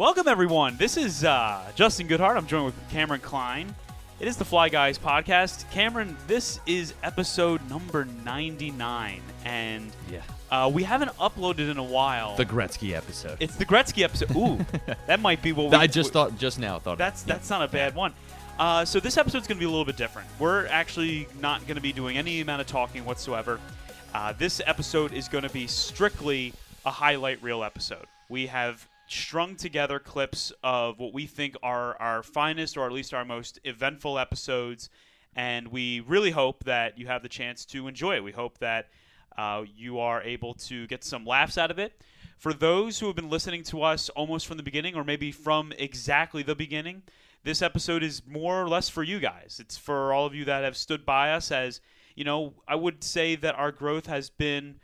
Welcome, everyone. This is uh, Justin Goodhart. I'm joined with Cameron Klein. It is the Fly Guys podcast. Cameron, this is episode number 99, and Yeah. uh, we haven't uploaded in a while. The Gretzky episode. it's the Gretzky episode. Ooh, that might be what we. I just thought, just now thought. That's that's not a bad one. Uh, so this episode's going to be a little bit different. We're actually not going to be doing any amount of talking whatsoever. Uh, this episode is going to be strictly a highlight reel episode. We have strung together clips of what we think are our finest, or at least our most eventful episodes, and we really hope that you have the chance to enjoy it. We hope that uh, you are able to get some laughs out of it. For those who have been listening to us almost from the beginning, or maybe from exactly the beginning, this episode is more or less for you guys. It's for all of you that have stood by us as, you know, I would say that our growth has been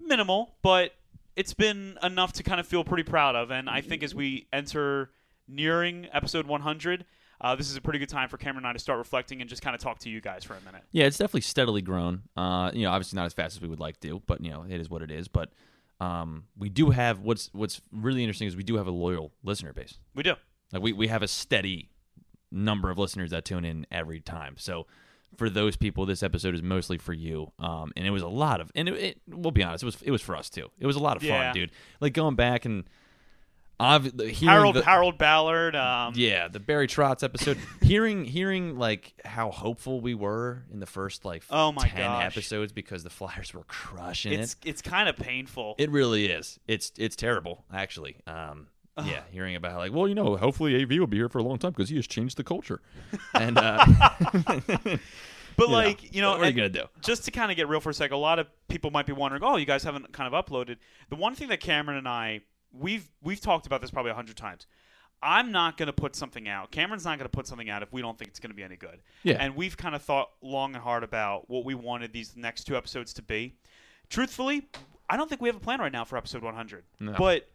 minimal, but it's been enough to kind of feel pretty proud of. And I think as we enter nearing episode 100, uh, this is a pretty good time for Cameron and I to start reflecting and just kind of talk to you guys for a minute. Yeah, it's definitely steadily grown. Uh, you know, obviously not as fast as we would like to, but you know, it is what it is. But um, we do have what's what's really interesting is we do have a loyal listener base. We do. Like we we have a steady number of listeners that tune in every time. So for those people, this episode is mostly for you. Um, and it was a lot of, and it, it, we'll be honest, it was it was for us too. It was a lot of Yeah. fun, dude. Like going back and I've Harold the, Harold Ballard. Um, Yeah, the Barry Trotz episode. hearing hearing like how hopeful we were in the first like Oh my ten gosh. episodes because the Flyers were crushing It's it. it's kind of painful. It really is. It's it's terrible actually. Um, yeah, hearing about how like well you know hopefully AV will be here for a long time because he has changed the culture, and uh, but you know, like you know, what are you gonna do? just to kind of get real for a sec, a lot of people might be wondering, oh, you guys haven't kind of uploaded. The one thing that Cameron and I we've we've talked about this probably a hundred times. I'm not going to put something out. Cameron's not going to put something out if we don't think it's going to be any good. Yeah. And we've kind of thought long and hard about what we wanted these next two episodes to be. Truthfully, I don't think we have a plan right now for episode 100. No. But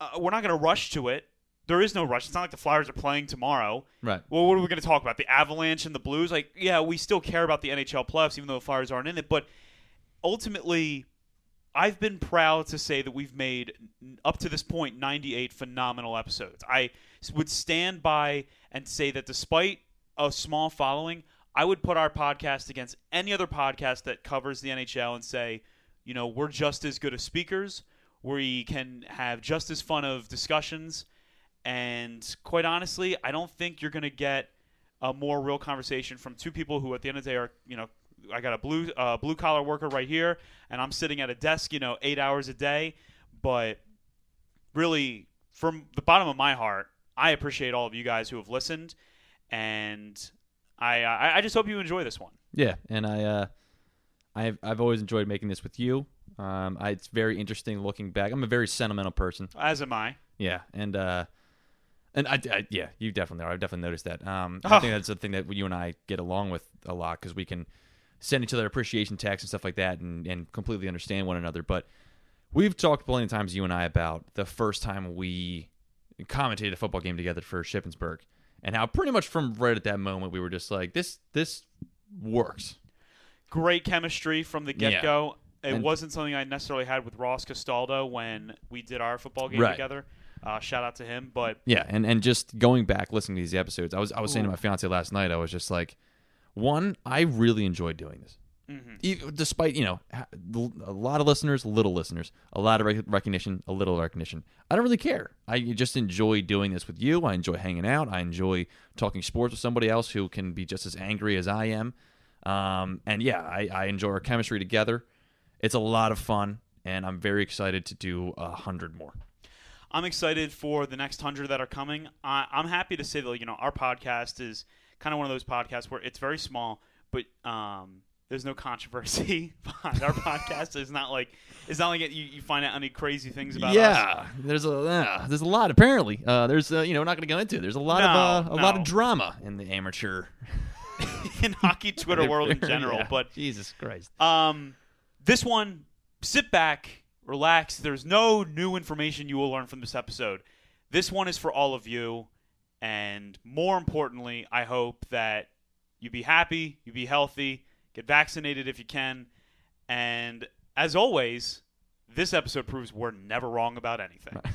uh, we're not going to rush to it. There is no rush. It's not like the Flyers are playing tomorrow. Right. Well, what are we going to talk about? The Avalanche and the Blues? Like, yeah, we still care about the NHL playoffs, even though the Flyers aren't in it. But ultimately, I've been proud to say that we've made up to this point 98 phenomenal episodes. I would stand by and say that despite a small following, I would put our podcast against any other podcast that covers the NHL and say, you know, we're just as good as speakers. Where we can have just as fun of discussions. And quite honestly, I don't think you're going to get a more real conversation from two people who, at the end of the day, are you know, I got a blue uh, blue collar worker right here, and I'm sitting at a desk, you know, eight hours a day. But really, from the bottom of my heart, I appreciate all of you guys who have listened, and I I, I just hope you enjoy this one. Yeah, and I uh, I've I've always enjoyed making this with you. Um, I, it's very interesting looking back. I'm a very sentimental person. As am I. Yeah, and uh, and I, I yeah, you definitely are. I've definitely noticed that. Um, Oh. I think that's the thing that you and I get along with a lot because we can send each other appreciation texts and stuff like that, and and completely understand one another. But we've talked plenty of times, you and I, about the first time we commentated a football game together for Shippensburg, and how pretty much from right at that moment we were just like, this this works. Great chemistry from the get go. It And- wasn't something I necessarily had with Ross Castaldo when we did our football game Right. together. Uh, shout out to him, but Yeah, and and just going back listening to these episodes, I was I was saying to my fiance last night, I was just like, one, I really enjoyed doing this. Mhm. E- Despite you know a lot of listeners, little listeners, a lot of rec- recognition, a little recognition. I don't really care. I just enjoy doing this with you. I enjoy hanging out. I enjoy talking sports with somebody else who can be just as angry as I am. Um, and yeah, I, I enjoy our chemistry together. It's a lot of fun, and I'm very excited to do a hundred more. I'm excited for the next hundred that are coming. I, I'm happy to say that you know our podcast is kind of one of those podcasts where it's very small, but um, there's no controversy behind our podcast. It's not like it's not like it, you, you find out any crazy things about us. yeah, there's a there's a lot apparently. Uh, there's uh, you know we're not going to go into. it. There's a lot of No, uh, a lot of drama in the amateur in hockey Twitter world in general. Yeah. But Jesus Christ, um, this one, sit back, relax. There's no new information you will learn from this episode. This one is for all of you, and more importantly, I hope that you be happy, you be healthy, get vaccinated if you can, and as always, this episode proves we're never wrong about anything.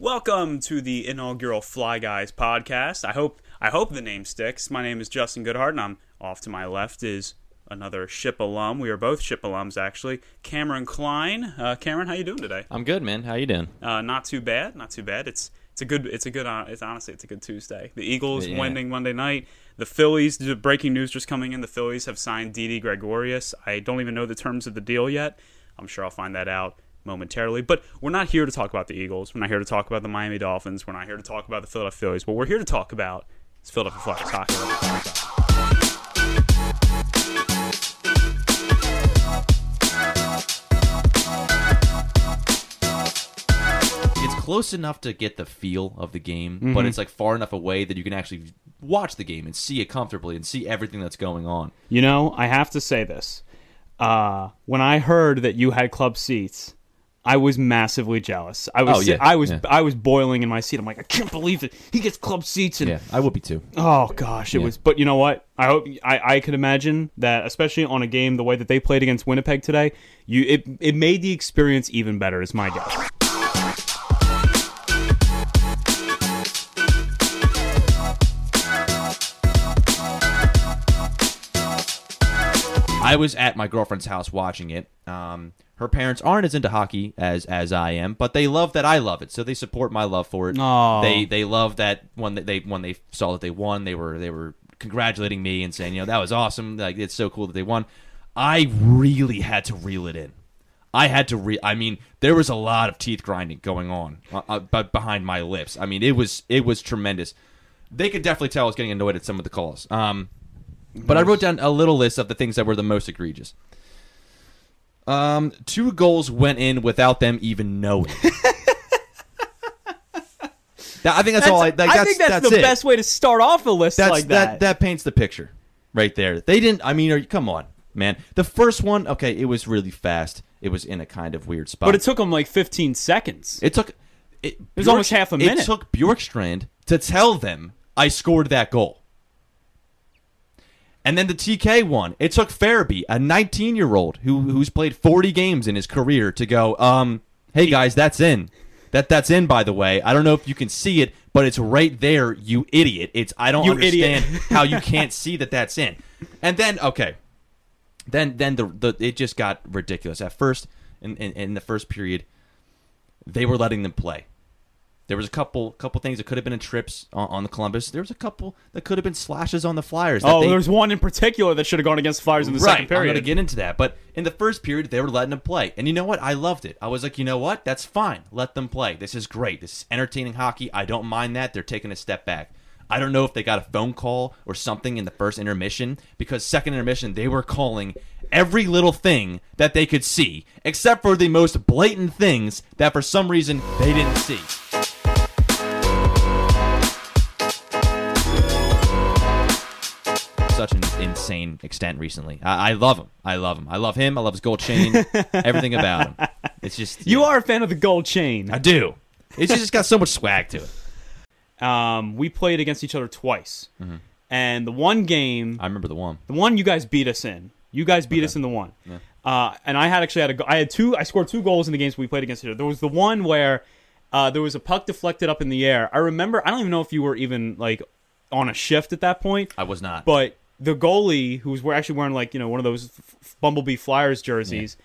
Welcome to the inaugural Fly Guys podcast. I hope I hope the name sticks. My name is Justin Goodhart, and I'm off to my left is another ship alum. We are both ship alums, actually. Cameron Klein. Uh, Cameron, how you doing today? I'm good, man. How you doing? Uh, not too bad. Not too bad. It's it's a good it's a good uh, it's honestly it's a good Tuesday. The Eagles Yeah. winning Monday night. The Phillies. the Breaking news just coming in. The Phillies have signed Didi Gregorius. I don't even know the terms of the deal yet. I'm sure I'll find that out momentarily. But we're not here to talk about the Eagles. We're not here to talk about the Miami Dolphins. We're not here to talk about the Philadelphia Phillies. What we're here to talk about is Philadelphia Flyers hockey. Close enough to get the feel of the game, but it's like far enough away that you can actually watch the game and see it comfortably and see everything that's going on. You know, I have to say this. Uh, when I heard that you had club seats, I was massively jealous. I was, Oh, yeah, I was, yeah. I was boiling in my seat. I'm like, I can't believe it. He gets club seats, and Yeah, I would be too. oh gosh, it Yeah. was. But you know what? I hope I, I could imagine that, especially on a game the way that they played against Winnipeg today. You, it, it made the experience even better. Is my guess. I was at my girlfriend's house watching it. Um, her parents aren't as into hockey as as I am, but they love that I love it, so they support my love for it. Aw. They they love that when they when they saw that they won, they were they were congratulating me and saying, you know, that was awesome. Like it's so cool that they won. I really had to reel it in. I had to re. I mean, there was a lot of teeth grinding going on, uh, uh, but behind my lips. I mean, it was it was tremendous. They could definitely tell I was getting annoyed at some of the calls. Um, but I wrote down a little list of the things that were the most egregious. Um, two goals went in without them even knowing. That- I think that's, all. I, like, that's, I think that's, the it. best way to start off a list That's like that. that. that. paints the picture right there. They didn't. I mean, are come on, man. The first one, okay, it was really fast. It was in a kind of weird spot. but it took them like 15 seconds. It took. It, was almost half a minute. It took Bjorkstrand to tell them I scored that goal. And then the TK one. It took Farabee, a 19 year old who who's played 40 games in his career, to go. Um, hey guys, that's in. That that's in. By the way, I don't know if you can see it, but it's right there. You idiot! It's I don't You understand how you can't see that that's in. And then okay, then then the, the it just got ridiculous. At first, in, in, in the first period, they were letting them play. There was a couple couple things that could have been in trips on, on the Columbus. There was a couple that could have been slashes on the Flyers. oh, they- there's one in particular that should have gone against the Flyers in the right. second period. I'm going to get into that, but in the first period, they were letting them play, and you know what? I loved it. I was like, you know what? That's fine. Let them play. This is great. This is entertaining hockey. I don't mind that. They're taking a step back. I don't know if they got a phone call or something in the first intermission because second intermission they were calling every little thing that they could see, except for the most blatant things that for some reason they didn't see. Such an insane extent recently. I, I love him. I love him. I love him. I love his gold chain. everything about him. It's just you yeah. are a fan of the gold chain. I do. It's just got so much swag to it. Um, we played against each other twice, Mm-hmm. and the one game, I remember the one. the one you guys beat us in. You guys beat us in the one. Uh, and I had actually had a, I had two. I scored two goals in the games we played against each other. There was the one where uh, there was a puck deflected up in the air. I remember. I don't even know if you were even like on a shift at that point. I was not. But the goalie, who's we're actually wearing like you know one of those Bumblebee Flyers jerseys,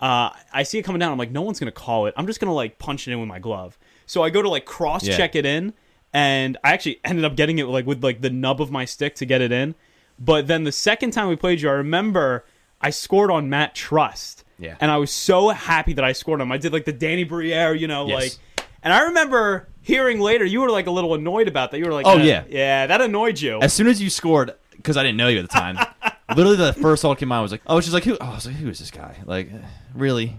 uh, I see it coming down. I'm like, no one's gonna call it. I'm just gonna like punch it in with my glove. So I go to like cross check it in, and I actually ended up getting it like with like the nub of my stick to get it in. But then the second time we played you, I remember I scored on Matt Trust. Yeah. And I was so happy that I scored him. I did like the Danny Briere, you know, Yes. like. And I remember hearing later you were like a little annoyed about that. You were like, Oh, "Uh, yeah. yeah, that annoyed you." as soon as you scored, because I didn't know you at the time, literally the first thought came out was like, oh, she's like, who? Oh, I was like, who is this guy? Like, really,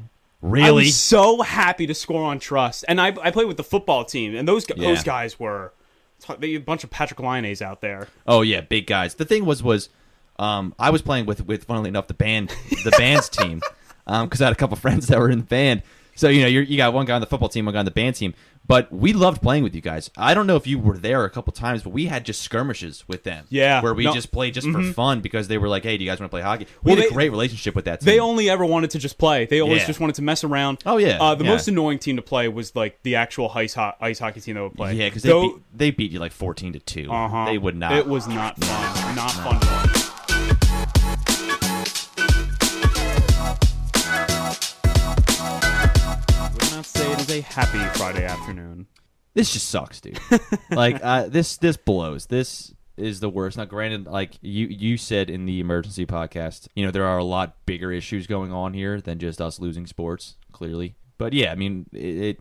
I really? so happy to score on trust, and I, I played with the football team, and those gu- Yeah. those guys were they a bunch of Patrick Lyonnais out there. Oh yeah, big guys. The thing was was um, I was playing with with funnily enough the band the band's team because I had a couple friends that were in the band. So you know you're, you got one guy on the football team, one guy on the band team. But we loved playing with you guys. I don't know if you were there a couple times, but we had just skirmishes with them. Yeah. where we No. just played just for fun because they were like, "Hey, do you guys want to play hockey?" We Well, had a great relationship with that team. They only ever wanted to just play. They always Yeah. just wanted to mess around. Oh, yeah, Uh, the yeah. most annoying team to play was like the actual ice, ho- ice hockey team that would play. yeah, because they, beat, they beat you like fourteen to 2 Uh-huh. They would not. It was not fun. Not fun. fun. Say it is a happy Friday afternoon. This just sucks, dude. like uh, this this blows. This is the worst. Now, granted, like you you said in the emergency podcast, you know there are a lot bigger issues going on here than just us losing sports. Clearly, but yeah, I mean it. it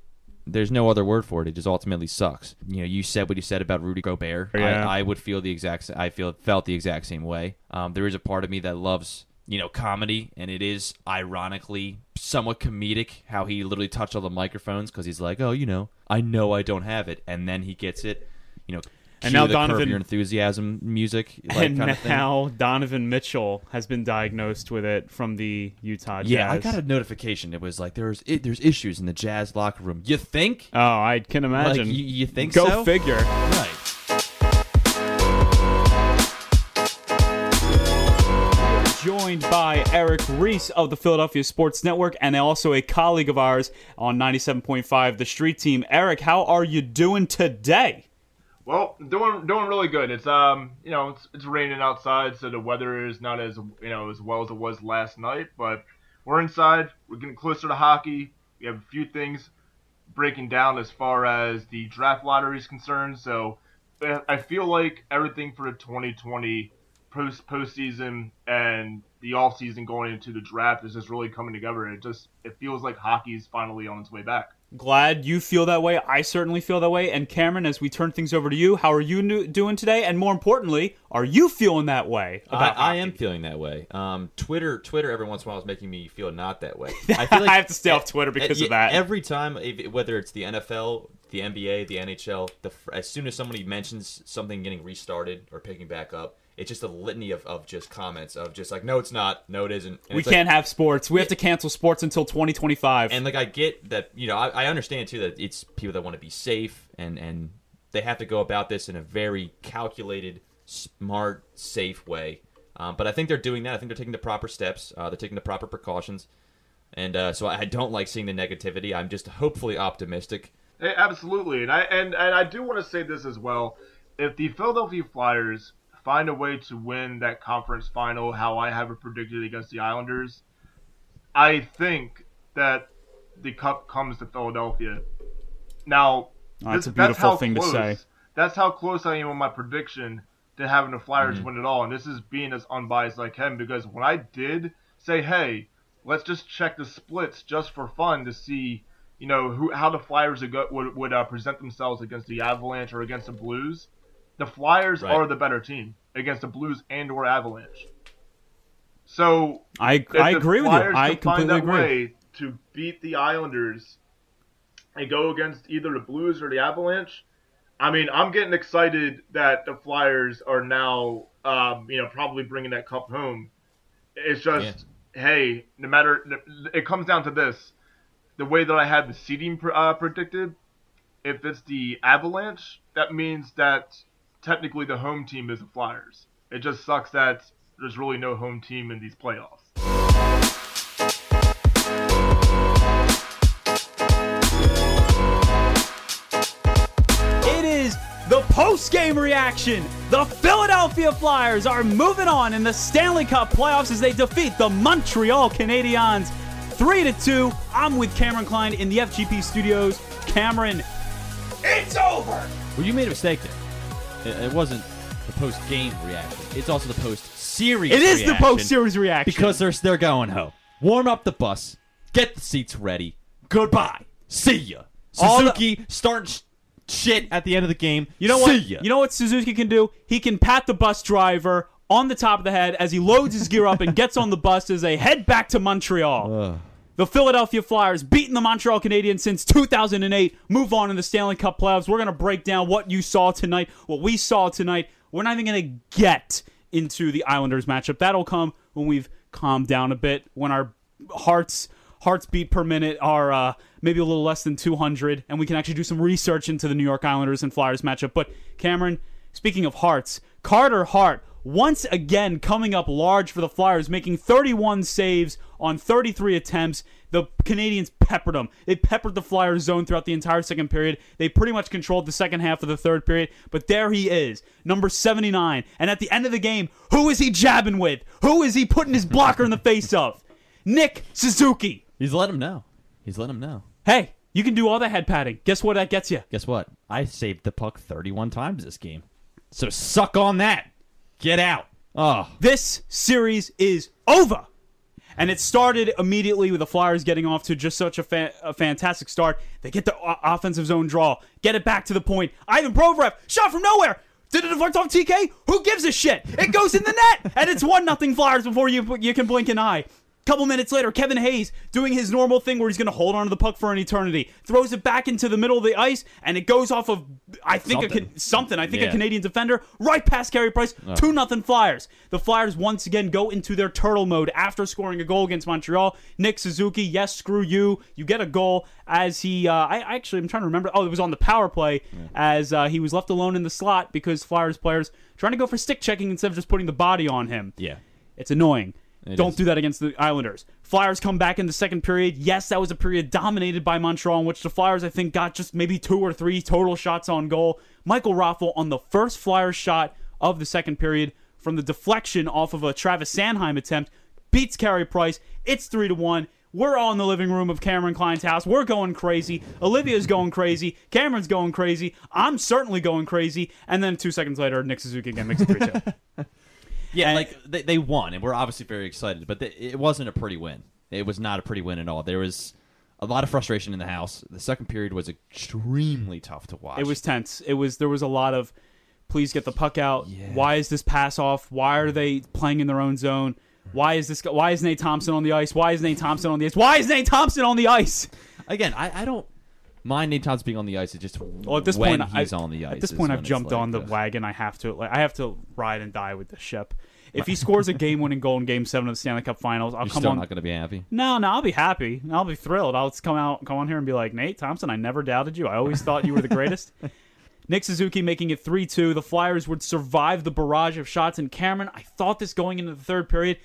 there's no other word for it. It just ultimately sucks. You know, you said what you said about Rudy Gobert. Yeah. I, I would feel the exact. I feel felt the exact same way. Um, there is a part of me that loves you know comedy, and it is ironically somewhat comedic how he literally touched all the microphones because he's like, oh, you know, I know I don't have it, and then he gets it. You know, And now Donovan- Your Enthusiasm music, like and kind of thing. now Donovan Mitchell has been diagnosed with it from the Utah Jazz. Yeah, I got a notification. It was like there's it, there's issues in the Jazz locker room. You think? Oh, I can imagine. Like, you, you think Go so? figure. Right. Joined by Eric Reese of the Philadelphia Sports Network and also a colleague of ours on 97.5 The Street Team. Eric, how are you doing today? Well, doing doing really good. It's um you know it's, it's raining outside, so the weather is not as you know as well as it was last night. But we're inside. We're getting closer to hockey. We have a few things breaking down as far as the draft lottery is concerned. So uh, I feel like everything for the 2020 post postseason and the off season going into the draft is just really coming together. It just it feels like hockey is finally on its way back. Glad you feel that way. I certainly feel that way. And Cameron, as we turn things over to you, how are you doing today? And more importantly, are you feeling that way I, about I am feeling that way. Um, Twitter, Twitter, every once in a while is making me feel not that way. I, have to stay off Twitter because Yeah, of that. Every time, whether it's the NFL, the NBA, the NHL, the as soon as somebody mentions something getting restarted or picking back up, it's just a litany of, of just comments of just like, no, it's not, no, it isn't. And we can't have sports. We have to cancel sports until 2025. and like I get that, you know, I, I understand too that it's people that want to be safe and and they have to go about this in a very calculated, smart, safe way. Um, but I think they're doing that. I think they're taking the proper steps. Uh, they're taking the proper precautions, and uh, so I don't like seeing the negativity. I'm just hopefully optimistic. Absolutely, and I and, and I do want to say this as well. If the Philadelphia Flyers find a way to win that conference final, how I have it predicted against the Islanders, I think that the cup comes to Philadelphia. Now, Oh, that's this- a beautiful how thing to say. That's how close I am on my prediction to having the Flyers Mm-hmm. win it all, and this is being as unbiased as I can because when I did say, "Hey, let's just check the splits just for fun to see." you know who how the Flyers would would, would uh, present themselves against the Avalanche or against the Blues. The Flyers Right. are the better team against the Blues and or Avalanche. So I, I agree with you. I can find completely that agree. way to beat the Islanders and go against either the Blues or the Avalanche. I mean, I'm getting excited that the Flyers are now, um, you know, probably bringing that cup home. It's just, hey, no matter, it comes down to this: the way that I had the seeding uh, predicted. If it's the Avalanche, that means that technically the home team is the Flyers. It just sucks that there's really no home team in these playoffs. It is the post game reaction. The Philadelphia Flyers are moving on in the Stanley Cup playoffs as they defeat the Montreal Canadiens 3 to 2. I'm with Cameron Klein in the FGP studios. Cameron, it's over. Well, you made a mistake there. It, wasn't the post game reaction. It's also the post series. It is the post series reaction. because they're they're going home. Warm up the bus. Get the seats ready. Goodbye. See ya. All the- Suzuki starting sh- shit at the end of the game. You know See what? ya. You know what Suzuki can do? He can pat the bus driver on the top of the head as he loads his gear up and gets on the bus as they head back to Montreal. The Philadelphia Flyers beating the Montreal Canadiens since 2008. Move on in the Stanley Cup playoffs. We're going to break down what you saw tonight, what we saw tonight. We're not even going to get into the Islanders matchup. That'll come when we've calmed down a bit, when our hearts hearts beat per minute are uh, maybe a little less than 200, and we can actually do some research into the New York Islanders and Flyers matchup. But Cameron, speaking of hearts, Carter Hart once again coming up large for the Flyers, making 31 saves on 33 attempts. The Canadiens peppered them. They peppered the Flyers zone throughout the entire second period. They pretty much controlled the second half of the third period. But there he is, number 79. And at the end of the game, who is he jabbing with? Who is he putting his blocker in the face of? Nick Suzuki. He's let him know. He's let him know. Hey, you can do all the head patting. Guess what that gets you? Guess what? I saved the puck 31 times this game. So suck on that. Get out. Oh, This series is over. And it started immediately with the Flyers getting off to just such a, fa- a fantastic start. They get the o- offensive zone draw, get it back to the point. Ivan Provorov, shot from nowhere. Did it deflect off TK? Who gives a shit? It goes in the net, and it's one nothing Flyers before you you can blink an eye. Couple minutes later, Kevin Hayes doing his normal thing where he's going to hold on to the puck for an eternity, throws it back into the middle of the ice, and it goes off of I think a Something. Can- something. I think a Canadian defender right past Carey Price. Two nothing Flyers. The Flyers once again go into their turtle mode after scoring a goal against Montreal. Nick Suzuki, yes, screw you. You get a goal as he. Uh, I actually I'm trying to remember. Oh, it was on the power play as uh, he was left alone in the slot because Flyers players trying to go for stick checking instead of just putting the body on him. yeah. It's annoying. It Don't is. do that against the Islanders. Flyers come back in the second period. Yes, that was a period dominated by Montreal, in which the Flyers, I think, got just maybe two or three total shots on goal. Michael Raffl on the first Flyers shot of the second period from the deflection off of a Travis Sanheim attempt beats Carey Price. It's three to one. We're all in the living room of Cameron Klein's house. We're going crazy. Olivia's going crazy. Cameron's going crazy. I'm certainly going crazy. And then two seconds later, Nick Suzuki again makes it 3 2. Yeah, And- like they, they won, and we're obviously very excited. But they, it wasn't a pretty win. It was not a pretty win at all. There was a lot of frustration in the house. The second period was extremely tough to watch. It was tense. It was there was a lot of please get the puck out. Yeah. Why is this pass off? Why are they playing in their own zone? Why is this? guy- Why is Nate Thompson on the ice? Why is Nate Thompson on the ice? Why is Nate Thompson on the ice? again. I, I don't mind Nate Thompson being on the ice. It's just Well, at this when point, he's I, on the ice. At this point, I've jumped like, on the wagon. I have to. Like, I have to ride and die with the ship. If he scores a game-winning goal in Game Seven of the Stanley Cup Finals, I'll You're come still on. not going to be happy. No, no, I'll be happy. I'll be thrilled. I'll just come out, come on here, and be like, Nate Thompson, I never doubted you. I always thought you were the greatest. Nick Suzuki making it 3 2. The Flyers would survive the barrage of shots. And Cameron, I thought this going into the third period.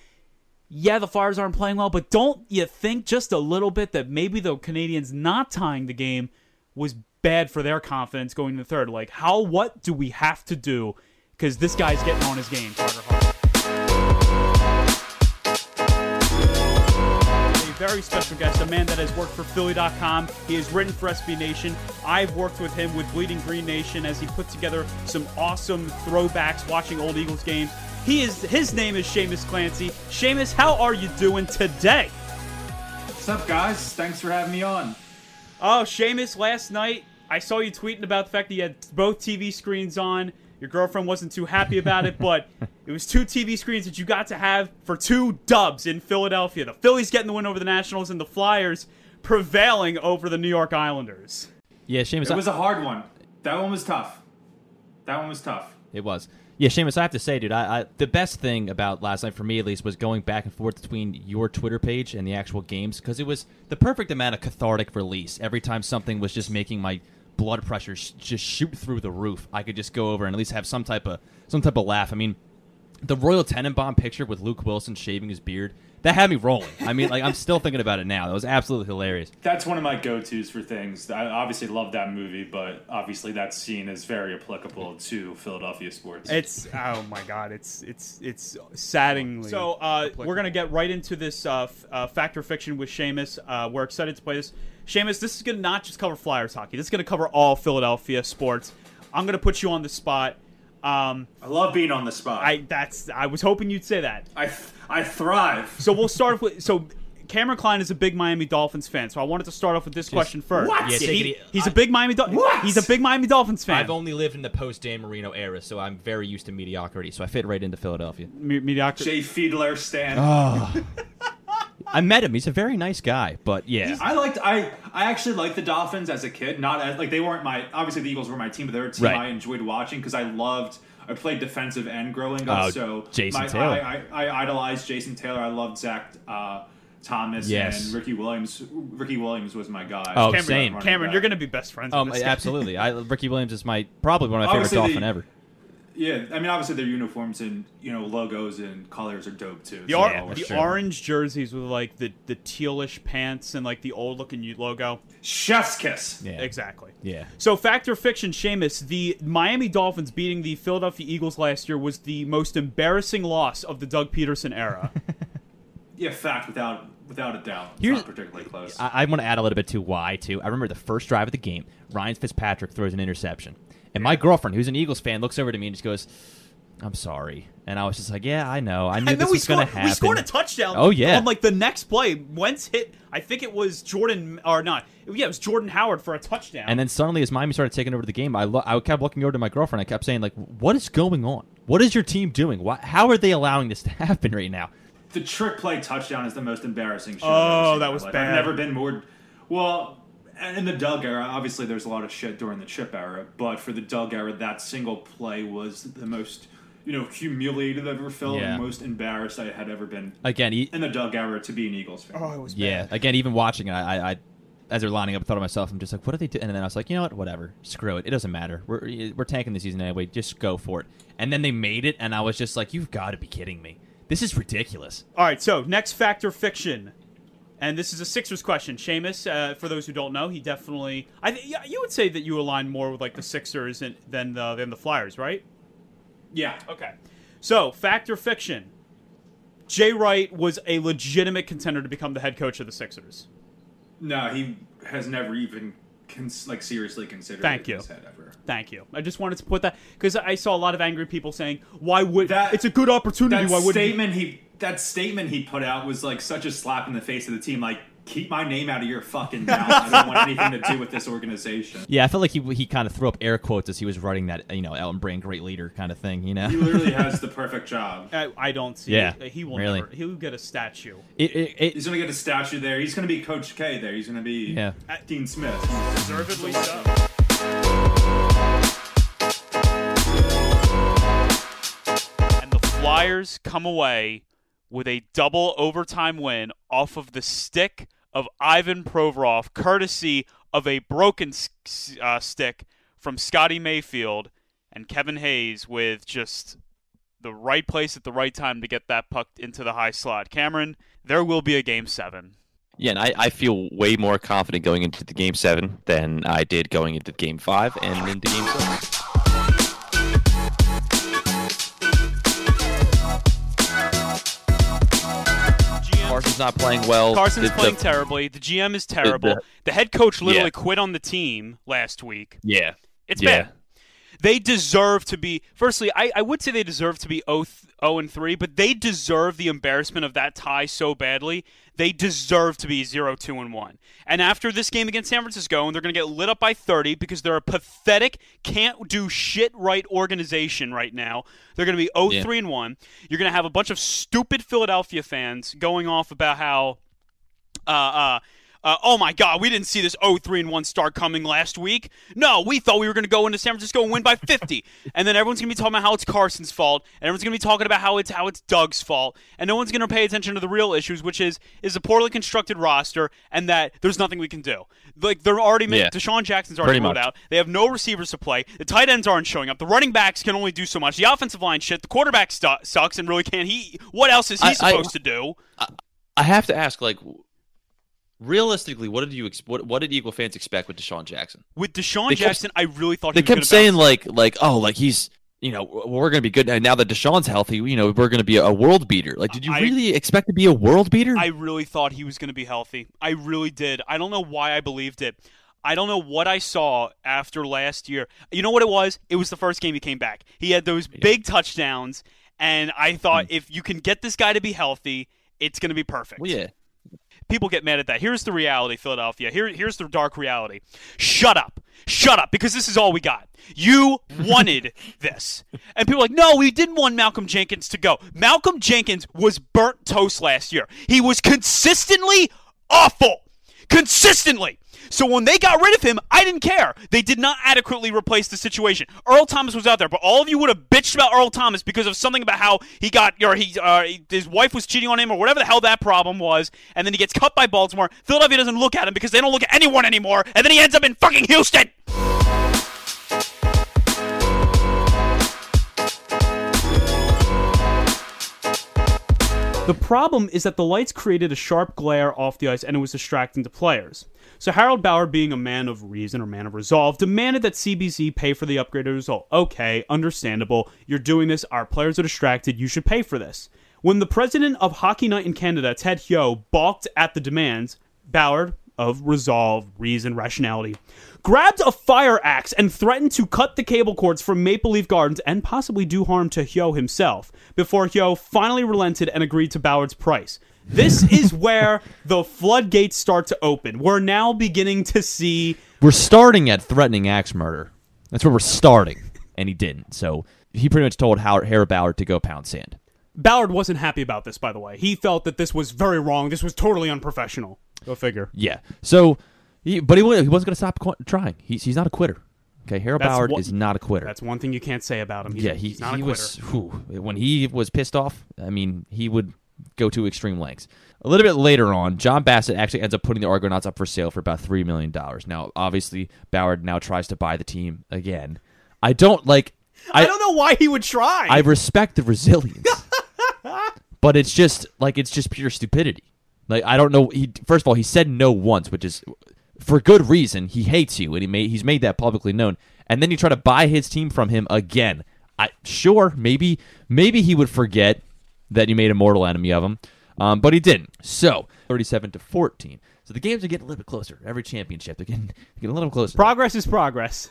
Yeah, the Flyers aren't playing well, but don't you think just a little bit that maybe the Canadiens not tying the game was bad for their confidence going to the third? Like, how, what do we have to do? Because this guy's getting on his game, Carter a very special guest, a man that has worked for Philly.com. He has written for SB Nation. I've worked with him with Bleeding Green Nation as he put together some awesome throwbacks watching old Eagles games. He is his name is Seamus Clancy. Seamus, how are you doing today? What's up, guys? Thanks for having me on. Oh, Seamus, last night I saw you tweeting about the fact that you had both TV screens on. Your girlfriend wasn't too happy about it, but it was two TV screens that you got to have for two dubs in Philadelphia. The Phillies getting the win over the Nationals and the Flyers prevailing over the New York Islanders. Yeah, Seamus. It was a hard one. That one was tough. That one was tough. It was. Yeah, Seamus, I have to say, dude, I, I the best thing about last night for me at least was going back and forth between your Twitter page and the actual games because it was the perfect amount of cathartic release. Every time something was just making my blood pressure sh- just shoot through the roof, I could just go over and at least have some type of some type of laugh. I mean, the Royal Tenenbaum picture with Luke Wilson shaving his beard that had me rolling. I mean, like I'm still thinking about it now. That was absolutely hilarious. That's one of my go-tos for things. I obviously love that movie, but obviously that scene is very applicable to Philadelphia sports. It's oh my god, it's it's it's saddeningly. So uh, we're gonna get right into this uh, f- uh, fact or fiction with Seamus. Uh, we're excited to play this. Seamus, this is gonna not just cover Flyers hockey. This is gonna cover all Philadelphia sports. I'm gonna put you on the spot. Um, I love being on the spot. I that's I was hoping you'd say that. I, I thrive. So we'll start with so. Cameron Klein is a big Miami Dolphins fan, so I wanted to start off with this question first. What? Yeah, He- it he's a I- big Miami. Dol- What? He's a big Miami Dolphins fan. I've only lived in the post Dan Marino era, so I'm very used to mediocrity. So I fit right into Philadelphia. Me- mediocre. Jay Fiedler stand. I met him. He's a very nice guy, but yeah, I liked I I actually liked the Dolphins as a kid. Not as like they weren't my obviously the Eagles were my team, but they're a team Right. I enjoyed watching because I loved. I played defensive end growing up, Oh, so Jason my, Taylor. I, I, I idolized Jason Taylor. I loved Zach uh, Thomas Yes. and Ricky Williams. Ricky Williams was my guy. Oh, Cameron, same. Cameron, back. you're going to be best friends. Um, with this guy. absolutely. I, Ricky Williams is my probably one of my favorite Obviously, Dolphin the- ever. Yeah, I mean, obviously their uniforms and you know logos and colors are dope too. The, so or- that works. the orange jerseys with like the, the tealish pants and like the old looking logo. Chef's kiss. Yeah. Exactly. Yeah. So, fact or fiction, Seamus, the Miami Dolphins beating the Philadelphia Eagles last year was the most embarrassing loss of the Doug Pederson era. Yeah, fact without without a doubt. It's Here's- not particularly close. I, I want to add a little bit to why too. I remember the first drive of the game. Ryan Fitzpatrick throws an interception, and my girlfriend, who's an Eagles fan, looks over to me and just goes, "I'm sorry." And I was just like, "Yeah, I know. I knew and this then we was going to happen." we scored a touchdown. Oh, yeah. On like the next play, Wentz hit. I think it was Jordan or not. Yeah, it was Jordan Howard for a touchdown. And then suddenly, as Miami started taking over the game, I lo- I kept looking over to my girlfriend. I kept saying, "Like, what is going on? What is your team doing? Why, how are they allowing this to happen right now?" the trick play touchdown is the most embarrassing shit. Oh, ever that was bad. I've never been more. Well, in the Doug era, obviously there's a lot of shit during the Chip era, but for the Doug era, that single play was the most you know humiliated I've ever felt, Yeah. and most embarrassed I had ever been Again, e- in the Doug era to be an Eagles fan. oh, it was yeah. bad. Again, even watching it, I, I, I as they're lining up, I thought to myself, I'm just like, "What are they doing?" And then I was like, "You know what? Whatever. Screw it. It doesn't matter. We're we're tanking the season anyway. Just go for it." And then they made it, and I was just like, "You've got to be kidding me! This is ridiculous." All right, so next factor fiction, and this is a Sixers question. Seamus, uh, for those who don't know, he definitely. I th- yeah, you would say that you align more with like the Sixers and, than the than the Flyers, right? Yeah, Okay. So fact or fiction, Jay Wright was a legitimate contender to become the head coach of the Sixers. no, he has never even cons- like seriously considered. Thank you. in his head ever. Thank you. I just wanted to put that because I saw a lot of angry people saying, "Why would That- it's a good opportunity? That Why would statement he that statement he put out was like such a slap in the face of the team. Like, keep my name out of your fucking mouth. I don't want anything to do with this organization. Yeah, I felt like he he kind of threw up air quotes as he was writing that, you know, Elton Brand, great leader kind of thing. You know, He literally has the perfect job. I, I don't see. Yeah, it. he will really. never. He'll get a statue. it, it, it, He's gonna get a statue there. He's gonna be Coach K there. He's gonna be Yeah. Dean Smith. Deservedly so. And the Flyers come away with a double overtime win off of the stick of Ivan Provorov, courtesy of a broken uh, stick from Scotty Mayfield and Kevin Hayes with just the right place at the right time to get that puck into the high slot. Cameron, there will be a game seven. Yeah, and I, I feel way more confident going into the game seven than I did going into game five and into game six. Carson's not playing well. Carson's The- the- playing terribly. The GM is terrible. The head coach literally Yeah. quit on the team last week. Yeah. It's Yeah. bad. They deserve to be. Firstly, I, I would say they deserve to be 0, 0 and 3, but they deserve the embarrassment of that tie so badly. They deserve to be 0 2 and 1. And after this game against San Francisco, and they're going to get lit up by 30 because they're a pathetic, can't do shit right organization right now. They're going to be 0 Yeah. 3 and 1. You're going to have a bunch of stupid Philadelphia fans going off about how uh, uh, uh, oh my God, we didn't see this 0-3 and 1 start coming last week. No, we thought we were going to go into San Francisco and win by 50. and then everyone's going to be talking about how it's Carson's fault, and everyone's going to be talking about how it's how it's Doug's fault, and no one's going to pay attention to the real issues, which is is a poorly constructed roster and that there's nothing we can do. Like they're already Yeah. DeSean Jackson's already ruled out. They have no receivers to play. The tight ends aren't showing up. The running backs can only do so much. The offensive line shit. The quarterback stu- sucks and really can't. He what else is he I- I- supposed to do? I have to ask, like, realistically, what did you ex- what, what did Eagle fans expect with DeSean Jackson? With DeSean They kept- Jackson, I really thought They he was kept saying bounce. like like oh like he's you know we're going to be good and now that DeSean's healthy you know we're going to be a world beater. Like, did you I- really expect to be a world beater? I really thought he was going to be healthy. I really did. I don't know why I believed it. I don't know what I saw after last year. You know what it was? It was the first game he came back. He had those big touchdowns, and I thought hmm. if you can get this guy to be healthy, it's going to be perfect. well, yeah. People get mad at that. Here's the reality, Philadelphia. Here, here's the dark reality. Shut up. Shut up, because this is all we got. You wanted this. And people are like, no, we didn't want Malcolm Jenkins to go. Malcolm Jenkins was burnt toast last year. He was consistently awful. consistently. So when they got rid of him, I didn't care. They did not adequately replace the situation. Earl Thomas was out there, but all of you would have bitched about Earl Thomas because of something about how he got or he uh, his wife was cheating on him or whatever the hell that problem was, and then he gets cut by Baltimore. Philadelphia doesn't look at him because they don't look at anyone anymore, and then he ends up in fucking Houston. The problem is that the lights created a sharp glare off the ice and it was distracting to players. So Harold Ballard, being a man of reason or man of resolve, demanded that CBC pay for the upgraded result. Okay, understandable. You're doing this. Our players are distracted. You should pay for this. When the president of Hockey Night in Canada, Ted Hyo, balked at the demands, Ballard, of resolve, reason, rationality, grabbed a fire axe and threatened to cut the cable cords from Maple Leaf Gardens and possibly do harm to Hyo himself before Hyo finally relented and agreed to Ballard's price. This is where the floodgates start to open. We're now beginning to see We're starting at threatening axe murder. That's where we're starting, and he didn't. So he pretty much told Howard, Harold Ballard to go pound sand. Ballard wasn't happy about this, by the way. He felt that this was very wrong. This was totally unprofessional. Go figure. Yeah. So, he, but he, wa- he wasn't going to stop qu- trying. He's, he's not a quitter. Okay, Harold That's Ballard is not a quitter. That's one thing you can't say about him. He's, yeah, he, he's not he a quitter. was whew, when he was pissed off. I mean, he would go to extreme lengths. A little bit later on, John Bassett actually ends up putting the Argonauts up for sale for about three million dollars. Now, obviously, Ballard now tries to buy the team again. I don't like. I, don't know why he would try. I respect the resilience, but it's just like it's just pure stupidity. Like I don't know. He first of all he said no once, which is for good reason. He hates you, and he made he's made that publicly known. And then you try to buy his team from him again. I sure maybe maybe he would forget that you made a mortal enemy of him, um, but he didn't. So thirty-seven to fourteen. So the games are getting a little bit closer. Every championship they're getting, getting a little closer. progress is progress.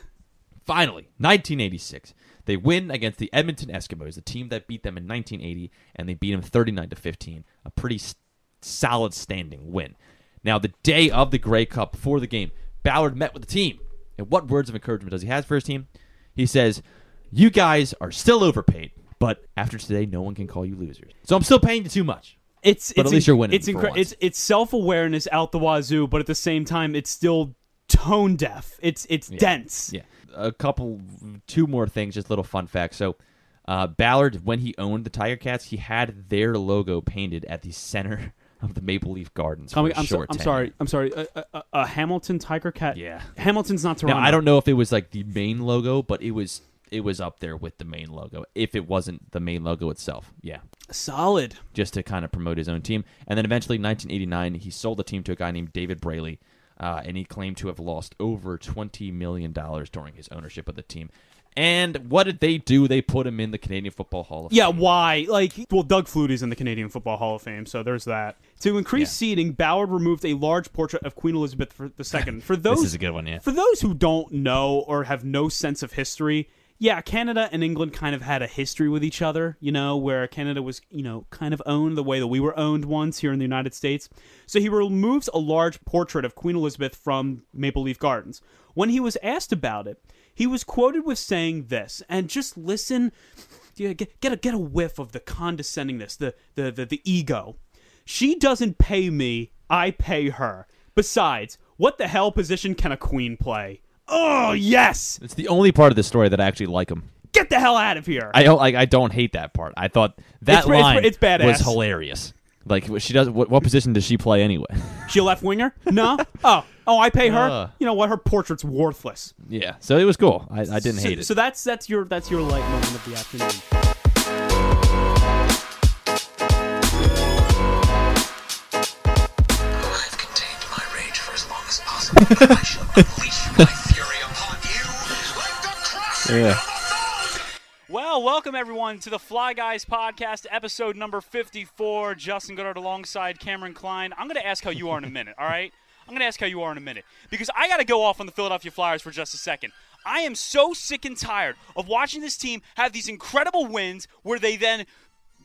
Finally, 1986, they win against the Edmonton Eskimos, the team that beat them in 1980, and they beat them 39 to 15. A pretty s- solid standing win. Now, the day of the Grey Cup, before the game, Ballard met with the team. And what words of encouragement does he have for his team? He says, "You guys are still overpaid, but after today, no one can call you losers. So I'm still paying you too much." It's But it's at least you're winning It's for incre- it's it's self awareness out the wazoo, but at the same time, it's still tone deaf. It's it's dense. Yeah. A couple, two more things, just little fun facts. So, uh, Ballard, when he owned the Tiger Cats, he had their logo painted at the center of the Maple Leaf Gardens. Tell for me, a I'm, so, I'm sorry. I'm sorry. A, a, a- a Hamilton Tiger Cat. Yeah. Hamilton's not Toronto. Now, I don't know if it was like the main logo, but it was it was up there with the main logo. If it wasn't the main logo itself, yeah, Solid. just to kind of promote his own team. And then eventually, 1989, he sold the team to a guy named David Braley, uh, and he claimed to have lost over 20 million dollars during his ownership of the team. And what did they do? They put him in the Canadian Football Hall of Yeah, Fame. Yeah, why? Like, well, Doug Flutie's in the Canadian Football Hall of Fame, so there's that. To increase Yeah. seating, Ballard removed a large portrait of Queen Elizabeth II. For those, this is a good one, yeah. For those who don't know or have no sense of history, yeah, Canada and England kind of had a history with each other, you know, where Canada was, you know, kind of owned the way that we were owned once here in the United States. So he removes a large portrait of Queen Elizabeth from Maple Leaf Gardens. When he was asked about it, he was quoted with saying this, and just listen, get, get a get a whiff of the condescendingness, the the the, the ego. She doesn't pay me, I pay her. Besides, what the hell position can a queen play? Oh yes, It's the only part of the story that I actually like him. get the hell out of here. I don't like. I don't hate that part. I thought that It's- it's- line it's badass. was hilarious. Like what she does. What, what position does she play anyway? she a left winger? No. Oh, oh, I pay her. Uh. you know what? Her portrait's worthless. yeah. So it was cool. I, I didn't so, hate it. So that's that's your that's your light moment of the afternoon. I've contained my rage for as long as possible. I shall welcome everyone to the Fly Guys podcast, episode number 54. Justin Goodhart alongside Cameron Klein. I'm going to ask how you are in a minute, all right? I'm going to ask how you are in a minute because I got to go off on the Philadelphia Flyers for just a second. I am so sick and tired of watching this team have these incredible wins where they then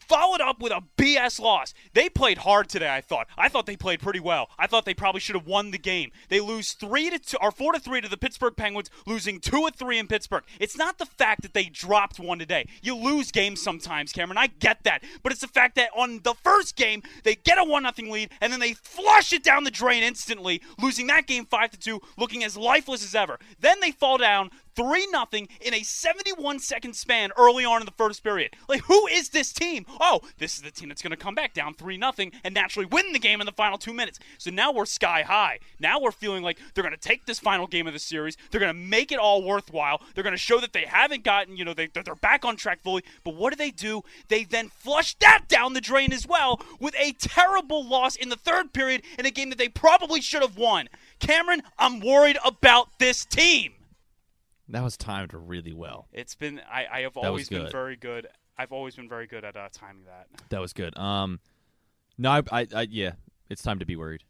followed up with a BS loss. They played hard today. I thought. I thought they played pretty well. I thought they probably should have won the game. They lose three to two, or four to three to the Pittsburgh Penguins, losing two or three in Pittsburgh. It's not the fact that they dropped one today. You lose games sometimes, Cameron. I get that, but it's the fact that on the first game they get a one nothing lead and then they flush it down the drain instantly, losing that game five to two, looking as lifeless as ever. Then they fall down 3 nothing in a 71 second span early on in the first period. Like, who is this team? Oh, this is the team that's going to come back down 3 nothing and naturally win the game in the final two minutes. So now we're sky high. Now we're feeling like they're going to take this final game of the series. They're going to make it all worthwhile. They're going to show that they haven't gotten, you know, they, they're back on track fully. But what do they do? They then flush that down the drain as well with a terrible loss in the third period in a game that they probably should have won. Cameron, I'm worried about this team. That was timed really well. It's been I, I have was always been very good. I've always been very good at uh, timing that. That was good. Um, no, I, I, I yeah, it's time to be worried.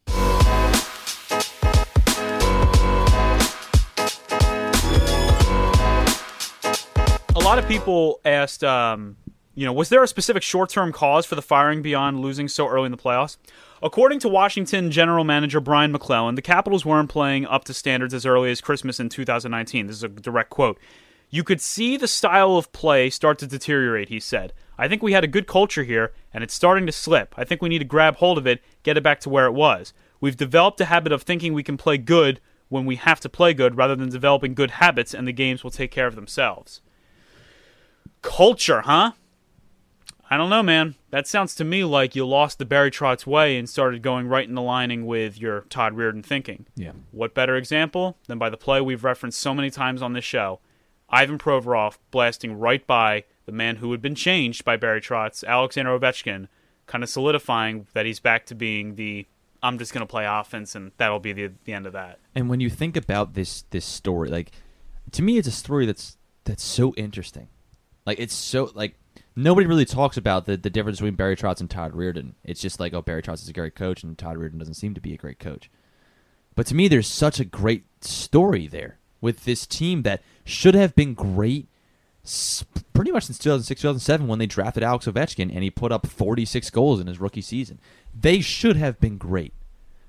a lot of people asked, um, you know, was there a specific short-term cause for the firing beyond losing so early in the playoffs? According to Washington general manager Brian MacLellan, the Capitals weren't playing up to standards as early as Christmas in 2019. This is a direct quote. You could see the style of play start to deteriorate, he said. I think we had a good culture here, and it's starting to slip. I think we need to grab hold of it, get it back to where it was. We've developed a habit of thinking we can play good when we have to play good rather than developing good habits, and the games will take care of themselves. Culture, huh? I don't know, man. That sounds to me like you lost the Barry Trotz way and started going right in the lining with your Todd Reirden thinking. Yeah. What better example than by the play we've referenced so many times on this show? Ivan Provorov blasting right by the man who had been changed by Barry Trotz, Alexander Ovechkin, kind of solidifying that he's back to being the I'm just going to play offense and that'll be the, the end of that. And when you think about this this story, like to me, it's a story that's that's so interesting. Like it's so like nobody really talks about the the difference between Barry Trotz and Todd Reirden. It's just like oh, Barry Trotz is a great coach, and Todd Reirden doesn't seem to be a great coach. But to me, there's such a great story there with this team that should have been great pretty much since 2006 2007 when they drafted Alex Ovechkin and he put up 46 goals in his rookie season. They should have been great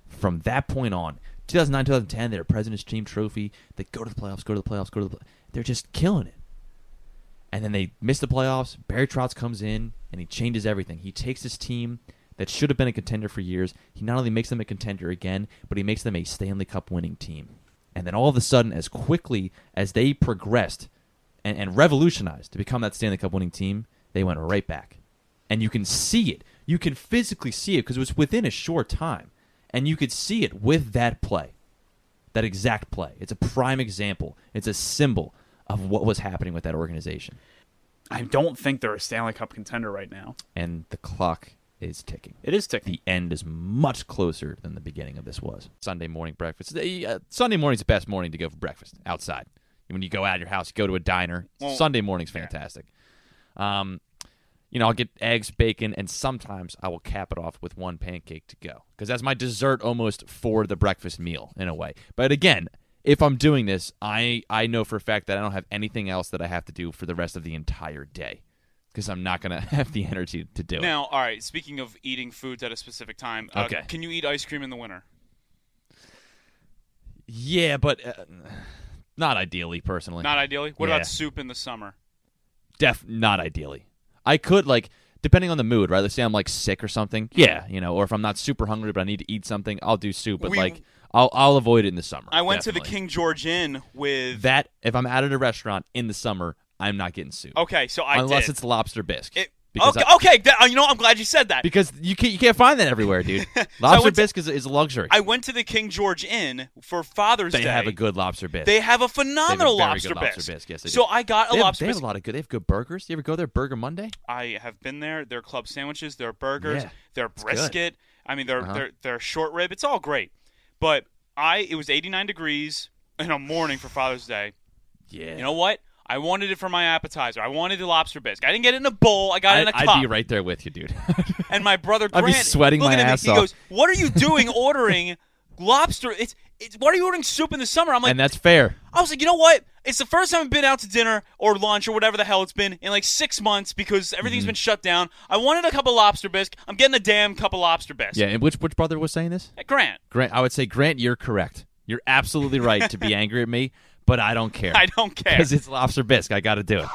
from that point on. 2009 2010 they're President's Team Trophy. They go to the playoffs, go to the playoffs, go to the playoffs. They're just killing it. And then they miss the playoffs. Barry Trotz comes in and he changes everything. He takes this team that should have been a contender for years. He not only makes them a contender again, but he makes them a Stanley Cup winning team. And then all of a sudden, as quickly as they progressed and, and revolutionized to become that Stanley Cup winning team, they went right back. And you can see it. You can physically see it because it was within a short time. And you could see it with that play. That exact play. It's a prime example. It's a symbol of what was happening with that organization. I don't think they're a Stanley Cup contender right now. And the clock is ticking. It is ticking. The end is much closer than the beginning of this was. Sunday morning breakfast. Uh, Sunday morning's the best morning to go for breakfast outside. When you go out of your house, you go to a diner. Well, Sunday morning's fantastic. Um, you know, I'll get eggs, bacon, and sometimes I will cap it off with one pancake to go because that's my dessert almost for the breakfast meal in a way. But again, if I'm doing this, I I know for a fact that I don't have anything else that I have to do for the rest of the entire day because I'm not gonna have the energy to do it. Now, all right. Speaking of eating foods at a specific time, uh, Okay. can you eat ice cream in the winter? Yeah, but uh, not ideally, personally. Not ideally. What Yeah. about soup in the summer? Def not ideally. I could like depending on the mood, right? Let's say I'm like sick or something. Yeah, you know, or if I'm not super hungry but I need to eat something, I'll do soup. But We- like I'll I'll avoid it in the summer. I went to the. King George Inn with. That if I'm out at a restaurant in the summer, I'm not getting sued. okay, so I Unless did. it's lobster bisque. It- okay, I- okay. that- uh, you know, I'm glad you said that. because you can't you can't find that everywhere, dude. Lobster to- bisque is, is a luxury. I went to the King George Inn for Father's they Day. They have a good lobster bisque. They have a They have a phenomenal lobster, good lobster bisque. bisque, yes, they so do. I got a they have, lobster they have a lot of good. They have good burgers. Do you ever go there, Burger Monday? I have been there. Their club sandwiches, their burgers, Yeah, their brisket. I mean, their Uh-huh. their their short rib. It's all great. But I, it was 89 degrees in a morning for Father's Day. Yeah. You know what? I wanted it for my appetizer. I wanted the lobster bisque. I didn't get it in a bowl. I got it in a cup. I'd be right there with you, dude. And my brother Grant, I'd be sweating my at me, ass he goes, "What are you doing ordering lobster? It's it's. What are you ordering soup in the summer?" I'm like, and that's fair. I was like, you know what? It's the first time I've been out to dinner or lunch or whatever the hell it's been in like six months because everything's mm-hmm. been shut down. I wanted a couple lobster bisque. I'm getting a damn couple lobster bisque. Yeah, and which which brother was saying this? Uh, Grant, Grant, I would say Grant, you're correct. You're absolutely right to be angry at me, but I don't care. I don't care. because it's lobster bisque. I got to do it.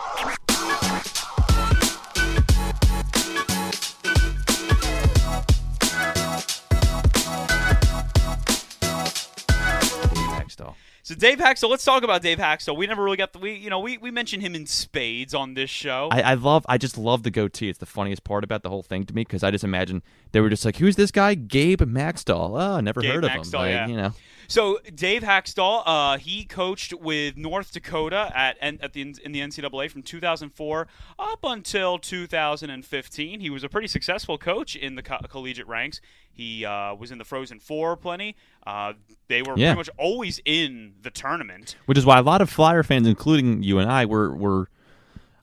So Dave Hakstol, let's talk about Dave Hakstol. We never really got the we you know we we mentioned him in spades on this show. I, I love, I just love the goatee. It's the funniest part about the whole thing to me because I just imagine they were just like, "Who's this guy? Gabe Maxtall? Oh, ah, never Gabe heard of Maxtell, him." Like, yeah. You know, So Dave Hakstol, uh, he coached with North Dakota at at the in the NCAA from 2004 up until 2015. He was a pretty successful coach in the co- collegiate ranks. He uh, was in the Frozen Four plenty. Uh, they were Yeah. pretty much always in the tournament. which is why a lot of Flyer fans, including you and I, were were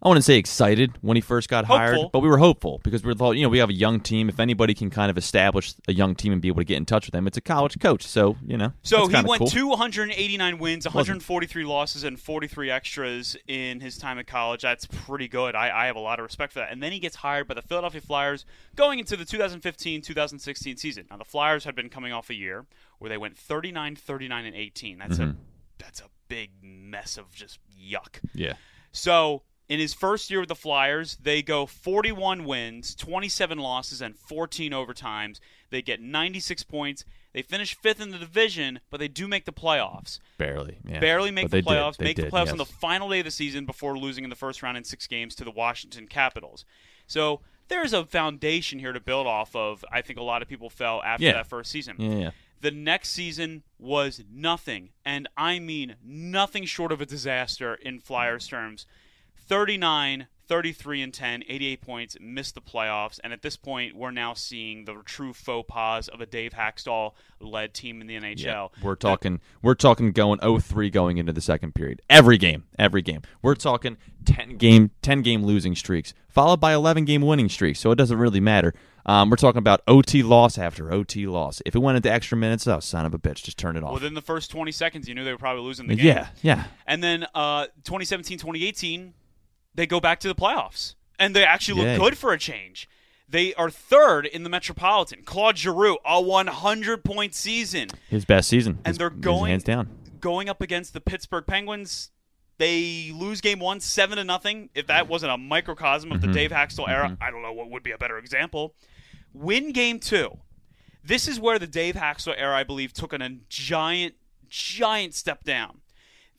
I wouldn't say excited when he first got hired, but we were hopeful because we thought, you know, we have a young team. If anybody can kind of establish a young team and be able to get in touch with them, it's a college coach. So you know, So he went cool. 289 wins, 143 losses, and 43 extras in his time at college. That's pretty good. I, I have a lot of respect for that. And then he gets hired by the Philadelphia Flyers going into the 2015-2016 season. Now the Flyers had been coming off a year where they went 39, 39, and 18. That's a mm-hmm. that's a big mess of just yuck. Yeah, So in his first year with the Flyers, they go 41 wins, 27 losses, and 14 overtimes. They get 96 points. They finish fifth in the division, but they do make the playoffs. barely, yeah. Barely make But the playoffs. Make the did, playoffs on the final day of the season before losing in the first round in six games to the Washington Capitals. So there's a foundation here to build off of. I think a lot of people fell after Yeah. that first season. Yeah, yeah. The next season was nothing, and I mean nothing short of a disaster in Flyers terms. 39, 33 and 10, 88 points, missed the playoffs, and at this point, we're now seeing the true faux pas of a Dave Hakstol led team in the NHL. Yeah, we're talking. We're talking going 0-3 going into the second period. Every game, every game. We're talking ten game, ten game losing streaks, followed by eleven game winning streaks. So it doesn't really matter. Um, we're talking about OT loss after OT loss. If it went into extra minutes, oh son of a bitch, just turn it off. Within the first 20 seconds, you knew they were probably losing the game. yeah, yeah. And then uh, 2017, 2018, they go back to the playoffs. And they actually look Yay. good for a change. They are third in the Metropolitan. Claude Giroux, a 100 point season. His best season, And His- they're going- hands down. Going up against the Pittsburgh Penguins, they lose game one, seven to nothing. If that wasn't a microcosm of the mm-hmm. Dave Hakstol era, mm-hmm. I don't know what would be a better example. Win game two. This is where the Dave Hakstol era, I believe, took an, a giant, giant step down.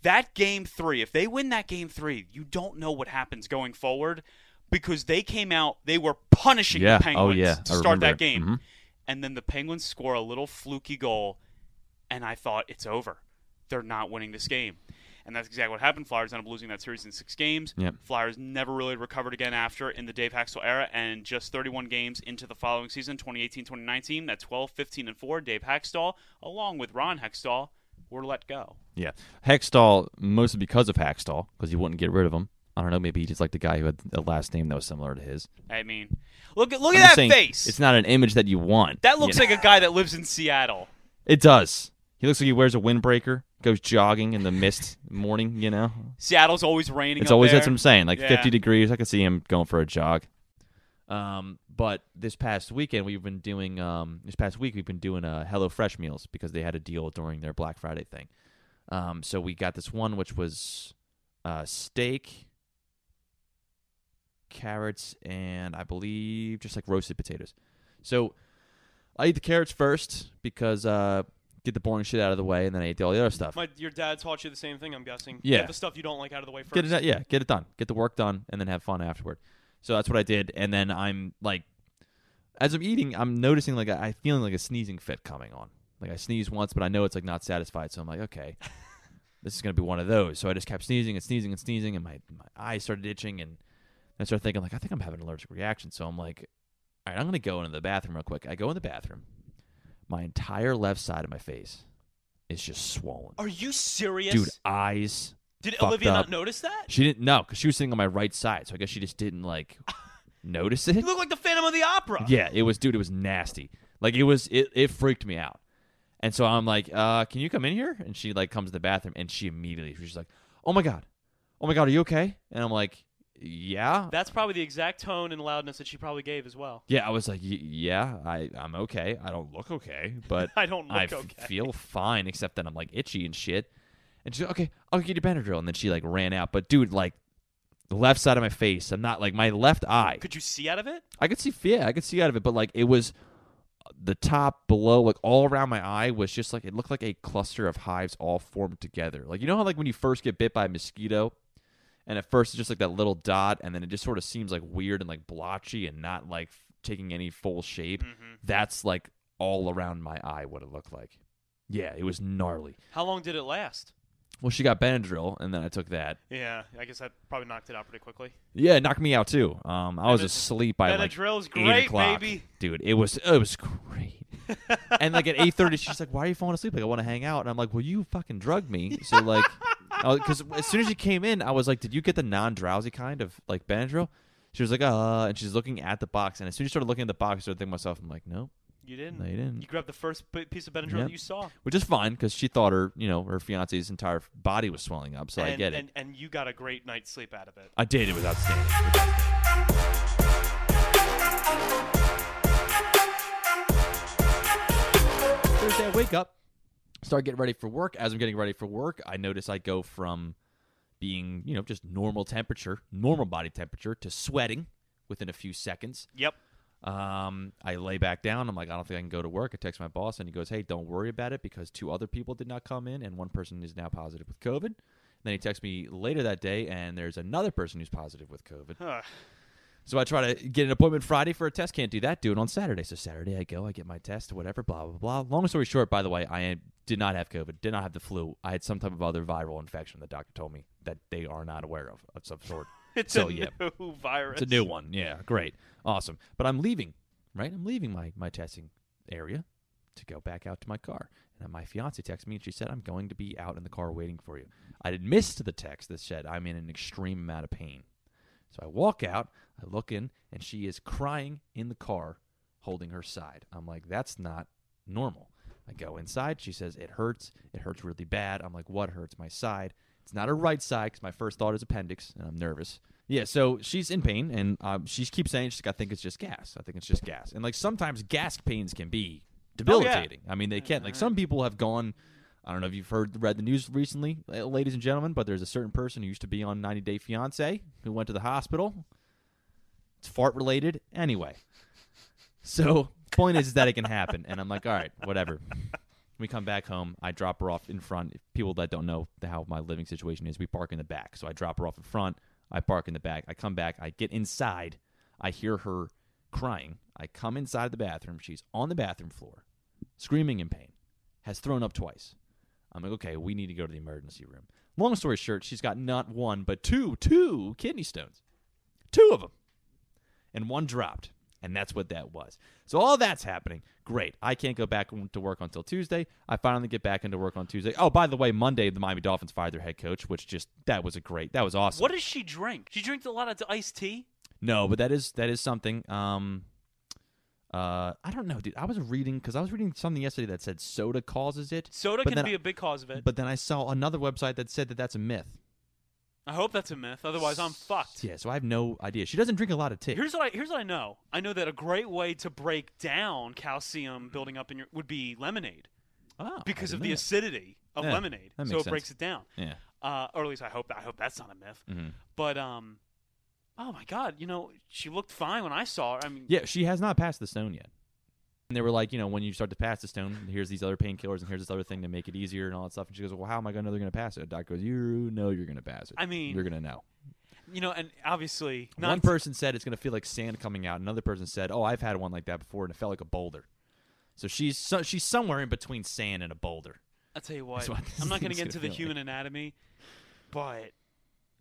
That game three, if they win that game three, you don't know what happens going forward because they came out, they were punishing Yeah. the Penguins Oh, yeah. to I start remember that game. Mhm. And then the Penguins score a little fluky goal, and I thought it's over. They're not winning this game. And that's exactly what happened. Flyers ended up losing that series in six games. Yep. Flyers never really recovered again after in the Dave Hakstol era, and just 31 games into the following season, 2018-2019, at 12, 15, and 4, Dave Hakstol, along with Ron Hextall, were let go. Yeah, Hextall mostly because of Hextall because he wouldn't get rid of him. I don't know. Maybe he just liked the guy who had a last name that was similar to his. I mean, look at look I'm at that saying, face. It's not an image that you want. that you looks know? like a guy that lives in Seattle. It does. He looks like he wears a windbreaker, goes jogging in the mist morning. You know, Seattle's always raining. it's up always there. that's what I'm saying. Like Yeah. 50 degrees. I could see him going for a jog. Um, but this past weekend we've been doing. Um, this past week we've been doing uh, Hello Fresh meals because they had a deal during their Black Friday thing. Um, so we got this one which was uh, steak, carrots, and I believe just like roasted potatoes. So I eat the carrots first because uh, get the boring shit out of the way, and then I ate all the other stuff. My, your dad taught you the same thing, I'm guessing. Yeah. Get the stuff you don't like out of the way first. Get it, yeah, get it done, get the work done, and then have fun afterward. So that's what I did, and then I'm like, as I'm eating, I'm noticing like I, I feeling like a sneezing fit coming on. Like I sneezed once, but I know it's like not satisfied, so I'm like, okay, this is gonna be one of those. So I just kept sneezing and sneezing and sneezing, and my my eyes started itching, and I started thinking like I think I'm having an allergic reaction. So I'm like, all right, I'm gonna go into the bathroom real quick. I go in the bathroom, my entire left side of my face is just swollen, Are you serious? dude. Eyes. Did Olivia up. not notice that? She didn't know because she was sitting on my right side, so I guess she just didn't like notice it. You look like the Phantom of the Opera. Yeah, it was, dude. It was nasty. Like it was, it, it freaked me out. And so I'm like, uh, "Can you come in here?" And she like comes to the bathroom, and she immediately she's like, "Oh my god, oh my god, are you okay?" And I'm like, "Yeah, That's probably the exact tone and loudness that she probably gave as well. yeah." I was like, "Y- "Yeah, I I'm okay. I don't look okay, but I don't look I okay." feel fine, except that I'm like itchy and shit." And she's like, "Okay, I'll get you Benadryl." And then she like ran out. But dude, like the left side of my face, I'm not like my left eye. Could you see out of it? I could see, yeah, I could see out of it, but like it was uh, the top, below, like all around my eye was just like it looked like a cluster of hives all formed together. Like you know how like when you first get bit by a mosquito, and at first it's just like that little dot, and then it just sort of seems like weird and like blotchy and not like f- taking any full shape. Mm-hmm. That's like all around my eye what it looked like. Yeah, it was gnarly. How long did it last? Well, she got Benadryl, and then I took that. Yeah, I guess that probably knocked it out pretty quickly. Yeah, it knocked me out too. Um, I was asleep by like eight great, o'clock. baby. Dude, it was it was great. and like at eight thirty, she's like, "Why are you falling asleep? Like I want to hang out." And I'm like, "Well, you fucking drugged me." So like, because as soon as she came in, I was like, "Did you get the non drowsy kind of like Benadryl?" She was like, "Uh," and she's looking at the box. And as soon as she started looking at the box, I started thinking to myself, "I'm like, nope." You didn't. No, you didn't. You grabbed the first p- piece of Benadryl Yep. that you saw. Which is fine because she thought her, you know, her fiance's entire body was swelling up. So and, I get it. And, and you got a great night's sleep out of it. I did. It was outstanding. Thursday, I wake up, start getting ready for work. As I'm getting ready for work, I notice I go from being, you know, just normal temperature, normal body temperature, to sweating within a few seconds. Yep. Um, I lay back down. I'm like, I don't think I can go to work. I text my boss, and he goes, Hey, don't worry about it because two other people did not come in, and one person is now positive with COVID. Then he texts me later that day, and there's another person who's positive with COVID. Huh. So I try to get an appointment Friday for a test. Can't do that. Do it on Saturday. So Saturday I go. I get my test. Whatever. Blah blah blah. Long story short, by the way, I did not have COVID. Did not have the flu. I had some type of other viral infection. The doctor told me that they are not aware of of some sort. It's so a yeah, new virus. it's a new one. Yeah, great, awesome. But I'm leaving. Right, I'm leaving my my testing area to go back out to my car. And my fiance texted me and she said, I'm going to be out in the car waiting for you. I had missed the text that said, I'm in an extreme amount of pain. So I walk out, I look in, and she is crying in the car holding her side. I'm like, that's not normal. I go inside. She says, it hurts. It hurts really bad. I'm like, what hurts? My side. It's not her right side because my first thought is appendix, and I'm nervous. Yeah, so she's in pain, and um, she keeps saying, she's like, I think it's just gas. I think it's just gas. And like sometimes gas pains can be debilitating. I mean, they can't. Like some people have gone. I don't know if you've heard read the news recently, uh, ladies and gentlemen, but there's a certain person who used to be on 90 Day Fiance who went to the hospital. It's fart related, anyway. So point is, is that it can happen, and I'm like, all right, whatever. We come back home. I drop her off in front. People that don't know how my living situation is, we park in the back. So I drop her off in front. I park in the back. I come back. I get inside. I hear her crying. I come inside the bathroom. She's on the bathroom floor, screaming in pain. Has thrown up twice. I'm like, okay, we need to go to the emergency room. Long story short, she's got not one but two, two kidney stones, two of them, and one dropped, and that's what that was. So all that's happening. Great. I can't go back to work until Tuesday. I finally get back into work on Tuesday. Oh, by the way, Monday the Miami Dolphins fired their head coach, which just that was a great. That was awesome. What does she drink? She drinks a lot of iced tea. No, but that is that is something. Um, uh, I don't know, dude. I was reading because I was reading something yesterday that said soda causes it. Soda can be I- a big cause of it. But then I saw another website that said that that's a myth. I hope that's a myth. Otherwise, I'm fucked. Yeah, so I have no idea. She doesn't drink a lot of tea. Here's what I here's what I know. I know that a great way to break down calcium building up in your would be lemonade oh, because of the that. acidity of Yeah, lemonade. So it breaks it down. Yeah. Uh, or at least I hope I hope that's not a myth. Mhm. But um, oh my god, you know she looked fine when I saw her. I mean, Yeah, she has not passed the stone yet. And they were like, you know, when you start to pass the stone, here's these other painkillers and here's this other thing to make it easier and all that stuff. And she goes, well, how am I going to know they're going to pass it? The doctor goes, you know you're going to pass it. I mean- you're going to know. you know, and obviously not one person said it's going to feel like sand coming out. Another person said, "Oh, I've had one like that before, and it felt like a boulder." So she's so, she's somewhere in between sand and a boulder. I'll tell you what, what I'm not going to get into the human anatomy, but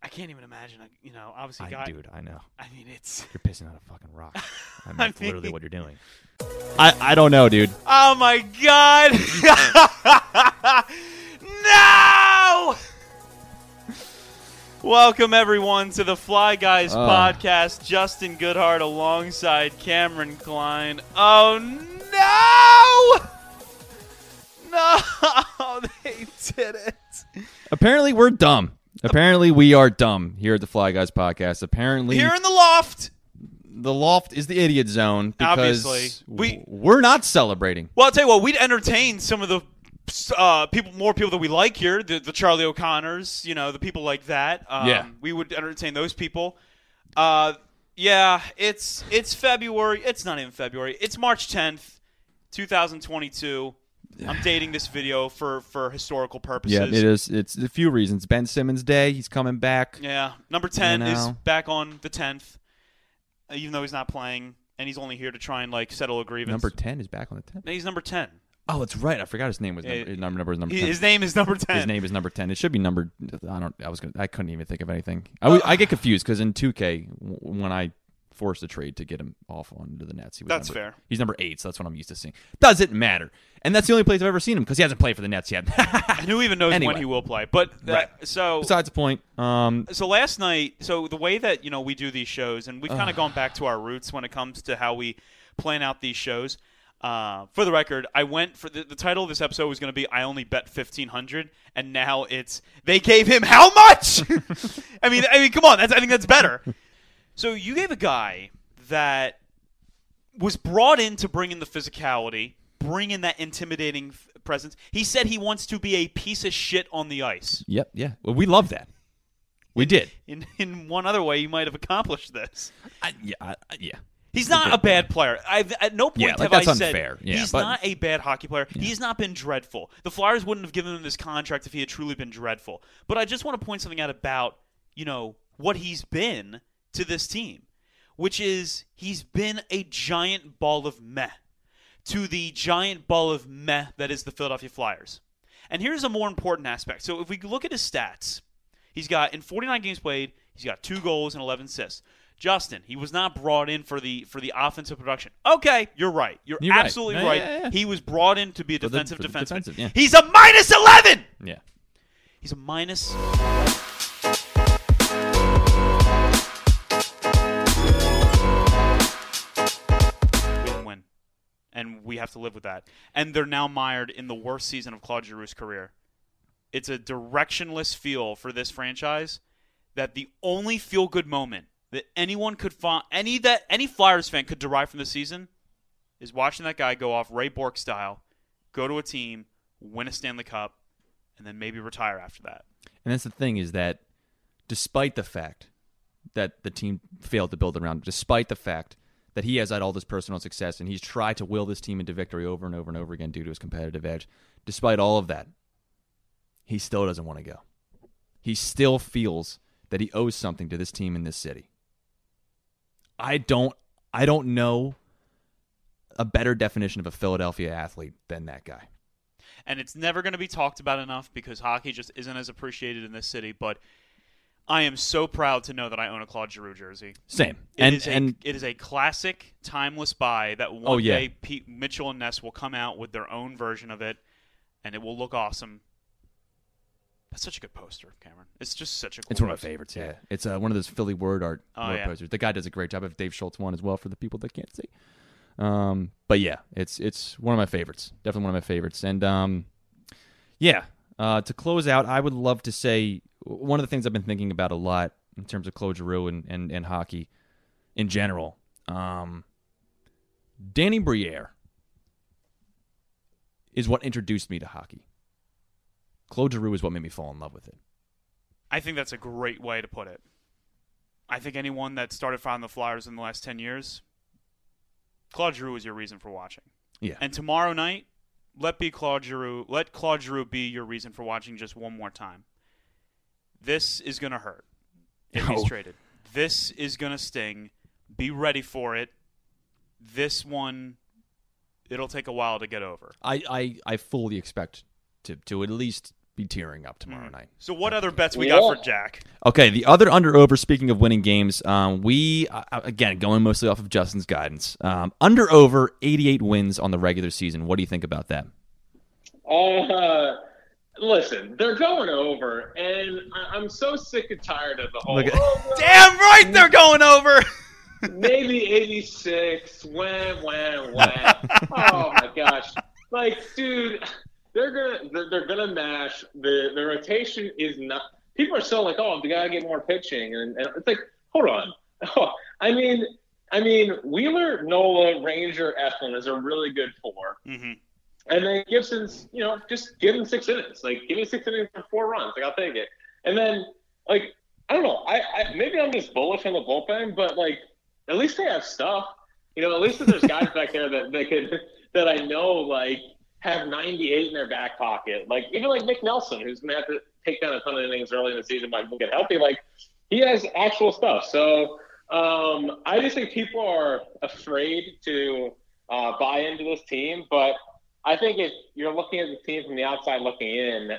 I can't even imagine. a- You know, obviously, I, guy, dude, I know. I mean, it's. You're pissing on a fucking rock. I mean, I that's literally what you're doing. I, I don't know, dude. Oh my god! no! Welcome everyone to the Fly Guys Uh. podcast. Justin Goodhart alongside Cameron Kline. Oh no! No, they did it. Apparently, we're dumb. Apparently, we are dumb here at the Fly Guys podcast. Apparently, Here in the loft. the loft is the idiot zone because Obviously. we we're not celebrating. Well, I'll tell you what, we'd entertain some of the uh, people, more people that we like here, the, the Charlie O'Connors, you know, the people like that. Um, Yeah. we would entertain those people. Uh, yeah, it's it's February. It's not even February. It's March tenth, two thousand twenty-two. I'm dating this video for for historical purposes. Yeah, it is. It's a few reasons. Ben Simmons Day. He's coming back. Yeah, number ten You is back on the tenth, uh, even though he's not playing, and he's only here to try and like settle a grievance. Number ten is back on the tenth. He's number ten. Oh, that's right. I forgot his name was number. His number, number is number He- his name is number ten. His name is number ten. It should be number. I don't. I was. Gonna, I couldn't even think of anything. I get confused because in two K when I forced a trade to get him off onto the Nets, he was That's number, fair. He's number eight, so that's what I'm used to seeing. Doesn't matter, and that's the only place I've ever seen him because he hasn't played for the Nets yet. And who even knows Anyway. when he will play? But uh, Right. so Besides the point, um, so last night, so the way that you know we do these shows, and we've kind of gone back to our roots when it comes to how we plan out these shows. Uh, for the record, I went for the, the title of this episode was going to be "I only bet fifteen hundred, and now it's they gave him how much? I mean, I mean, come on, that's I think that's better. So you gave a guy that was brought in to bring in the physicality, bring in that intimidating presence. He said he wants to be a piece of shit on the ice. yep, yeah. Well, we love that. We did. In in one other way, you might have accomplished this. I, yeah, I, yeah. He's not a bad player. I've, at no point Yeah, like, have I said unfair. Yeah, he's but- not a bad hockey player. He's not been dreadful. The Flyers wouldn't have given him this contract if he had truly been dreadful. But I just want to point something out about you know what he's been to this team, which is he's been a giant ball of meh to the giant ball of meh that is the Philadelphia Flyers. And here's a more important aspect. So if we look at his stats, he's got in 49 games played, he's got two goals and 11 assists. Justin, he was not brought in for the for the offensive production. Okay, you're right. You're, You're right. absolutely Yeah, right. yeah, yeah. He was brought in to be a For the- defensive for the defenseman. defensive, yeah. He's a minus 11. Yeah. He's a minus. We have to live with that. And they're now mired in the worst season of Claude Giroux's career. It's a directionless feel for this franchise that the only feel good moment that anyone could find, any that any Flyers fan could derive from the season, is watching that guy go off Ray Bourque style, go to a team, win a Stanley Cup, and then maybe retire after that. And that's the thing is that despite the fact that the team failed to build around, despite the fact that he has had all this personal success and he's tried to will this team into victory over and over and over again due to his competitive edge, despite all of that, he still doesn't want to go. He still feels that he owes something to this team in this city. I don't I don't know a better definition of a Philadelphia athlete than that guy. and it's never going to be talked about enough because hockey just isn't as appreciated in this city. But I am so proud to know that I own a Claude Giroux jersey. Same. It and is a, and it is a classic, timeless buy that one Oh, yeah. day Pete, Mitchell and Ness will come out with their own version of it, and it will look awesome. That's such a good poster, Cameron. It's just such a. Cool It's one of my poster. favorites. Yeah, it's uh, one of those Philly word art Oh, word yeah. posters. The guy does a great job. If Dave Schultz one as well for the people that can't see. Um, but yeah, it's it's one of my favorites. Definitely one of my favorites. And um, yeah, uh, to close out, I would love to say one of the things I've been thinking about a lot in terms of Claude Giroux and, and, and hockey in general. Um, Danny Briere is what introduced me to hockey. Claude Giroux is what made me fall in love with it. I think that's a great way to put it. I think anyone that started following the Flyers in the last 10 years, Claude Giroux is your reason for watching. Yeah. And tomorrow night, let be Claude Giroux. Let Claude Giroux be your reason for watching just one more time. This is going to hurt if he's Oh. traded. This is going to sting. Be ready for it. This one, it'll take a while to get over. I, I, I fully expect to, to at least be tearing up tomorrow Mm. night. So, what other bets we got for Jack? Okay, the other under over. Speaking of winning games, um, we uh, again going mostly off of Justin's guidance. Um, under over eighty eight wins on the regular season. What do you think about that? Uh, listen, they're going over, and I- I'm so sick and tired of the whole. At- "Oh, well, Damn right they're going over. maybe 86. When, when, when? oh my gosh! Like, dude, they're gonna they're, they're gonna mash the the rotation is not. people are still like, oh, we gotta get more pitching, and, and it's like, hold on. I mean, I mean, Wheeler, Nola, Ranger, Eflin is a really good 4 Mm-hmm. And then Gibson's, you know, just give him six innings. Like, give me six innings for four runs. Like, I'll take it. And then, like, I don't know. I, I maybe I'm just bullish on the bullpen, but like, at least they have stuff. You know, at least there's guys back there that they could that I know like have 98 in their back pocket. Like even like Nick Nelson, who's gonna have to take down a ton of innings early in the season by get healthy. Like he has actual stuff. So um, I just think people are afraid to uh, buy into this team. But I think if you're looking at the team from the outside looking in,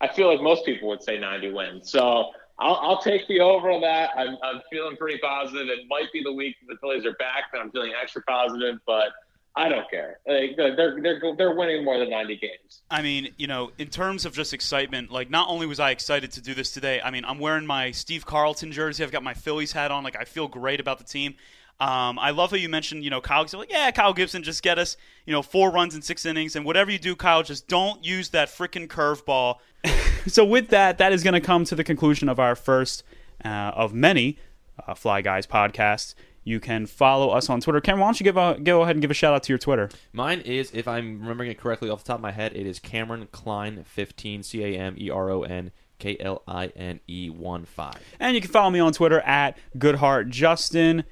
I feel like most people would say 90 wins. So I'll, I'll take the over on that. I'm, I'm feeling pretty positive. It might be the week the Phillies are back that I'm feeling extra positive, but I don't care. Like, they're, they're, they're winning more than 90 games. I mean, you know, in terms of just excitement, like not only was I excited to do this today, I mean, I'm wearing my Steve Carlton jersey. I've got my Phillies hat on. Like, I feel great about the team. Um, I love how you mentioned, you know, Kyle Gibson. Like, yeah, Kyle Gibson, just get us, you know, four runs in six innings, and whatever you do, Kyle, just don't use that freaking curveball. so with that, that is going to come to the conclusion of our first uh, of many uh, Fly Guys podcasts. You can follow us on Twitter. Cameron, why don't you give a, go ahead and give a shout out to your Twitter? Mine is, if I'm remembering it correctly off the top of my head, it is Cameron Kline 15 C A M E R O N K L I N E 1 5. And you can follow me on Twitter at GoodhartJustin.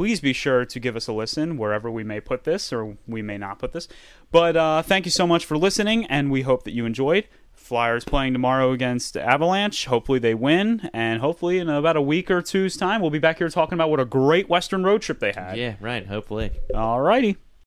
Please be sure to give us a listen wherever we may put this or we may not put this. But uh, thank you so much for listening, and we hope that you enjoyed. Flyers playing tomorrow against Avalanche. Hopefully they win, and hopefully in about a week or two's time, we'll be back here talking about what a great Western road trip they had. Yeah, right. Hopefully. All righty.